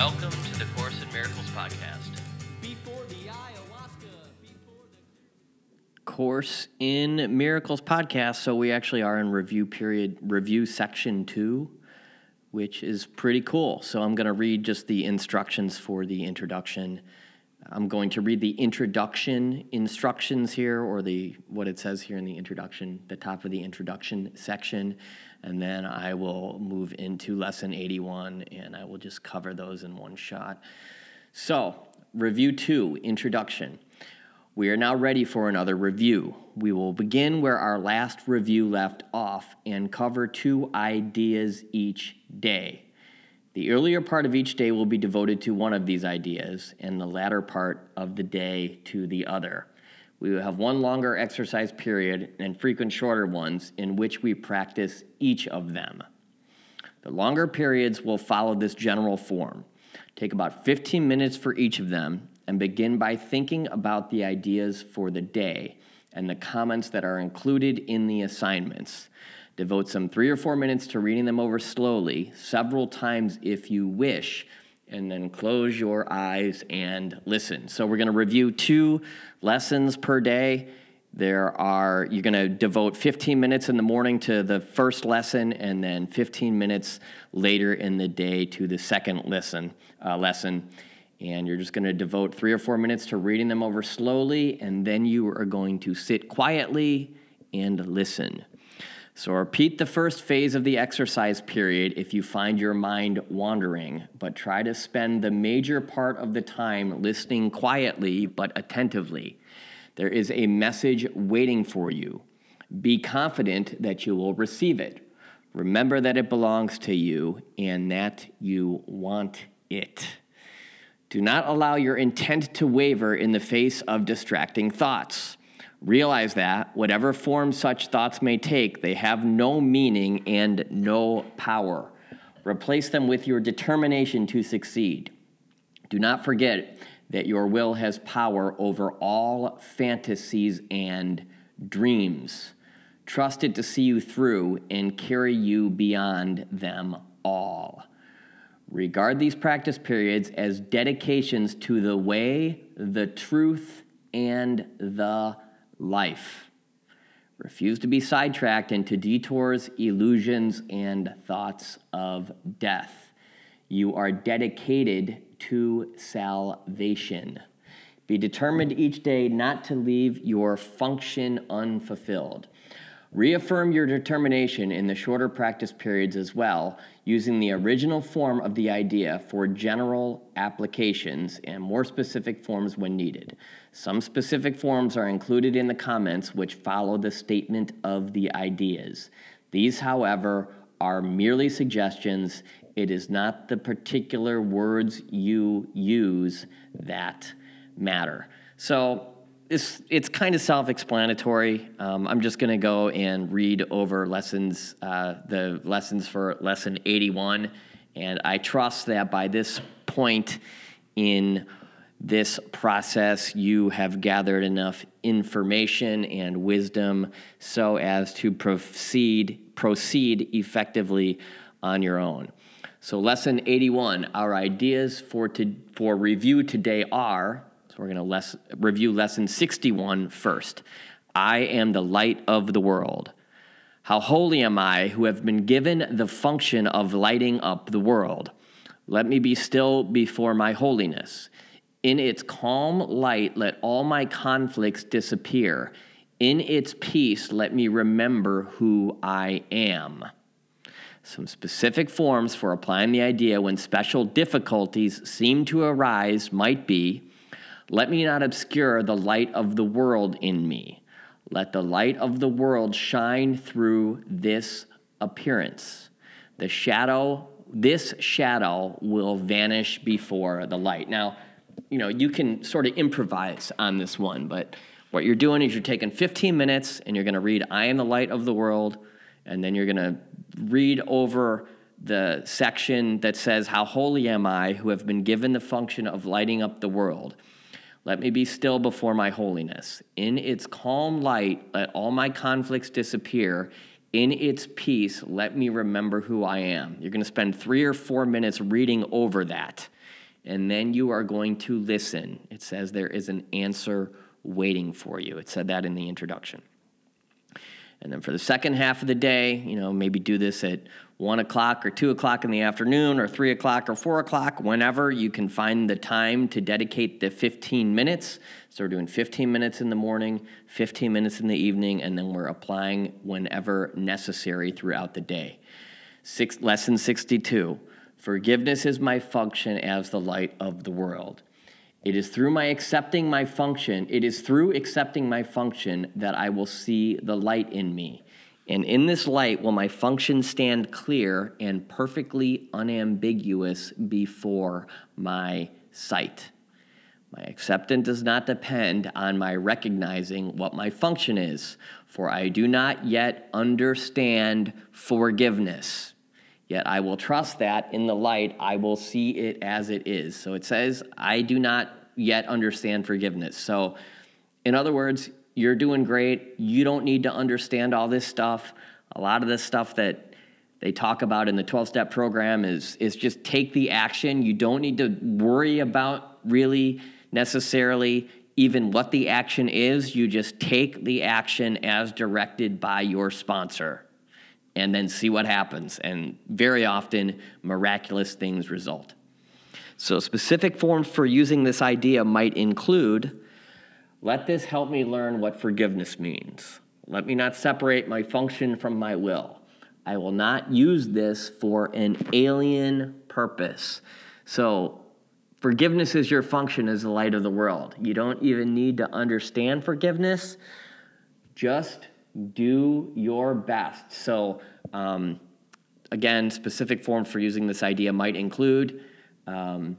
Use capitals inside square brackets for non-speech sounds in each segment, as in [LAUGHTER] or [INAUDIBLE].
Welcome to the Course in Miracles podcast. Before the ayahuasca, before the Course in Miracles podcast. So we actually are in review period, review section two, which is pretty cool. So I'm going to read just the instructions for the introduction. I'm going to read the introduction instructions here, or the what it says here in the introduction, the top of the introduction section, and then I will move into lesson 81, and I will just cover those in one shot. So, review two, introduction. We are now ready for another review. We will begin where our last review left off and cover two ideas each day. The earlier part of each day will be devoted to one of these ideas, and the latter part of the day to the other. We will have one longer exercise period and frequent shorter ones in which we practice each of them. The longer periods will follow this general form. Take about 15 minutes for each of them and begin by thinking about the ideas for the day and the comments that are included in the assignments. Devote some three or four minutes to reading them over slowly, several times if you wish, and then close your eyes and listen. So, we're going to review two lessons per day. There are, you're going to devote 15 minutes in the morning to the first lesson and then 15 minutes later in the day to the second lesson. Uh, lesson. And you're just going to devote three or four minutes to reading them over slowly, and then you are going to sit quietly and listen. So, repeat the first phase of the exercise period if you find your mind wandering, but try to spend the major part of the time listening quietly but attentively. There is a message waiting for you. Be confident that you will receive it. Remember that it belongs to you and that you want it. Do not allow your intent to waver in the face of distracting thoughts. Realize that, whatever form such thoughts may take, they have no meaning and no power. Replace them with your determination to succeed. Do not forget that your will has power over all fantasies and dreams. Trust it to see you through and carry you beyond them all. Regard these practice periods as dedications to the way, the truth, and the life. Refuse to be sidetracked into detours, illusions, and thoughts of death. You are dedicated to salvation. Be determined each day not to leave your function unfulfilled. Reaffirm your determination in the shorter practice periods as well, using the original form of the idea for general applications and more specific forms when needed. Some specific forms are included in the comments which follow the statement of the ideas. These, however, are merely suggestions. It is not the particular words you use that matter. So, it's, it's kind of self-explanatory. Um, I'm just going to go and read over lessons, uh, the lessons for lesson 81, and I trust that by this point in this process, you have gathered enough information and wisdom so as to proceed proceed effectively on your own. So, lesson 81, our ideas for to, for review today are we're going to review lesson 61 first. I am the light of the world. How holy am I who have been given the function of lighting up the world? Let me be still before my holiness. In its calm light, let all my conflicts disappear. In its peace, let me remember who I am. Some specific forms for applying the idea when special difficulties seem to arise might be let me not obscure the light of the world in me. Let the light of the world shine through this appearance. The shadow, this shadow will vanish before the light. Now, you know, you can sort of improvise on this one, but what you're doing is you're taking 15 minutes and you're going to read I am the light of the world, and then you're going to read over the section that says, How holy am I who have been given the function of lighting up the world? Let me be still before my holiness. In its calm light, let all my conflicts disappear. In its peace, let me remember who I am. You're going to spend three or four minutes reading over that. and then you are going to listen. It says there is an answer waiting for you. It said that in the introduction. And then for the second half of the day, you know, maybe do this at one o'clock or two o'clock in the afternoon or three o'clock or four o'clock, whenever you can find the time to dedicate the 15 minutes. So we're doing 15 minutes in the morning, 15 minutes in the evening, and then we're applying whenever necessary throughout the day. Six, lesson 62 Forgiveness is my function as the light of the world. It is through my accepting my function, it is through accepting my function that I will see the light in me. And in this light will my function stand clear and perfectly unambiguous before my sight. My acceptance does not depend on my recognizing what my function is, for I do not yet understand forgiveness. Yet I will trust that in the light I will see it as it is. So it says, I do not yet understand forgiveness. So, in other words, you're doing great. You don't need to understand all this stuff. A lot of the stuff that they talk about in the 12 step program is, is just take the action. You don't need to worry about really necessarily even what the action is. You just take the action as directed by your sponsor and then see what happens. And very often, miraculous things result. So, specific forms for using this idea might include let this help me learn what forgiveness means. Let me not separate my function from my will. I will not use this for an alien purpose. So, forgiveness is your function as the light of the world. You don't even need to understand forgiveness. Just do your best. So, um, again, specific forms for using this idea might include, um,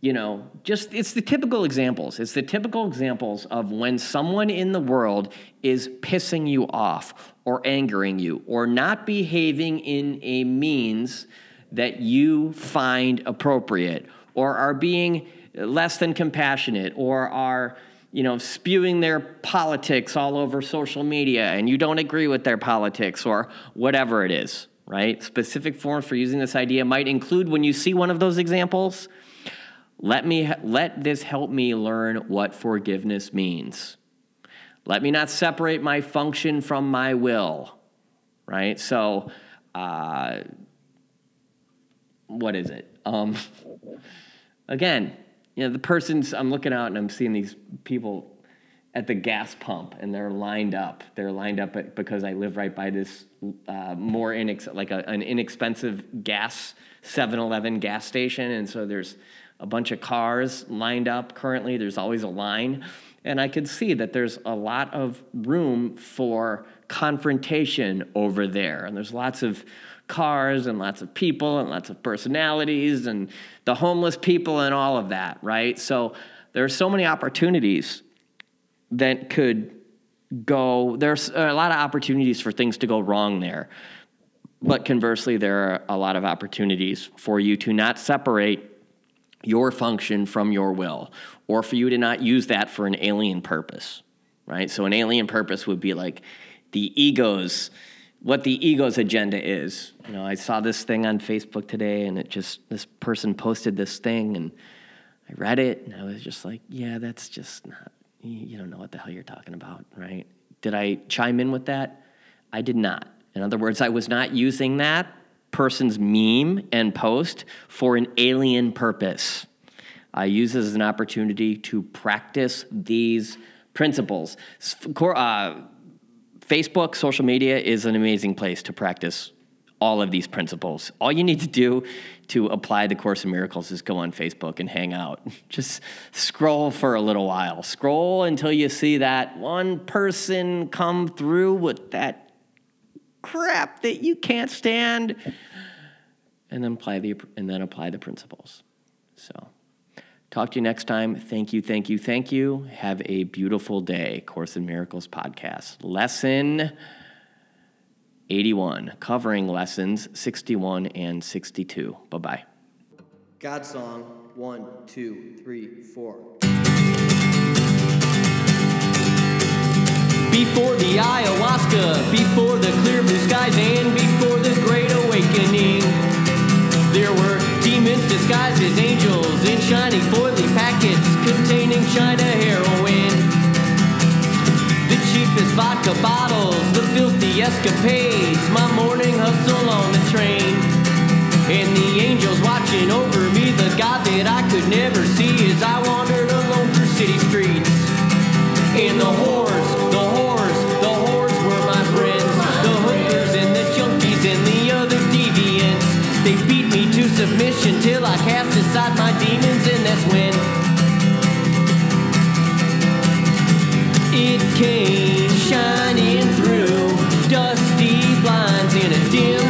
you know, just it's the typical examples. It's the typical examples of when someone in the world is pissing you off or angering you or not behaving in a means that you find appropriate or are being less than compassionate or are you know, spewing their politics all over social media and you don't agree with their politics or whatever it is, right? Specific forms for using this idea might include when you see one of those examples, let me let this help me learn what forgiveness means. Let me not separate my function from my will, right? So, uh, what is it? Um, [LAUGHS] again, you know, the person's, I'm looking out and I'm seeing these people at the gas pump and they're lined up. They're lined up because I live right by this uh, more inex- like a, an inexpensive gas 7-Eleven gas station, and so there's a bunch of cars lined up. Currently, there's always a line, and I could see that there's a lot of room for confrontation over there, and there's lots of cars and lots of people and lots of personalities and the homeless people and all of that, right? So there are so many opportunities that could go, there's a lot of opportunities for things to go wrong there. But conversely, there are a lot of opportunities for you to not separate your function from your will, or for you to not use that for an alien purpose, right? So, an alien purpose would be like the ego's what the ego's agenda is. You know, I saw this thing on Facebook today, and it just this person posted this thing, and I read it, and I was just like, yeah, that's just not. You don't know what the hell you're talking about, right? Did I chime in with that? I did not. In other words, I was not using that person's meme and post for an alien purpose. I use it as an opportunity to practice these principles. Uh, Facebook, social media is an amazing place to practice all of these principles. All you need to do to apply the Course in Miracles is go on Facebook and hang out. [LAUGHS] Just scroll for a little while. Scroll until you see that one person come through with that crap that you can't stand and then apply the and then apply the principles. So Talk to you next time. Thank you, thank you, thank you. Have a beautiful day. Course in Miracles podcast. Lesson 81, covering lessons 61 and 62. Bye bye. God song one, two, three, four. Before the ayahuasca, before escapades, my morning hustle on the train. And the angels watching over me, the God that I could never see as I wandered alone through city streets. And the whores, the whores, the whores were my friends. The hookers and the junkies and the other deviants. They beat me to submission till I cast aside my demons. redeem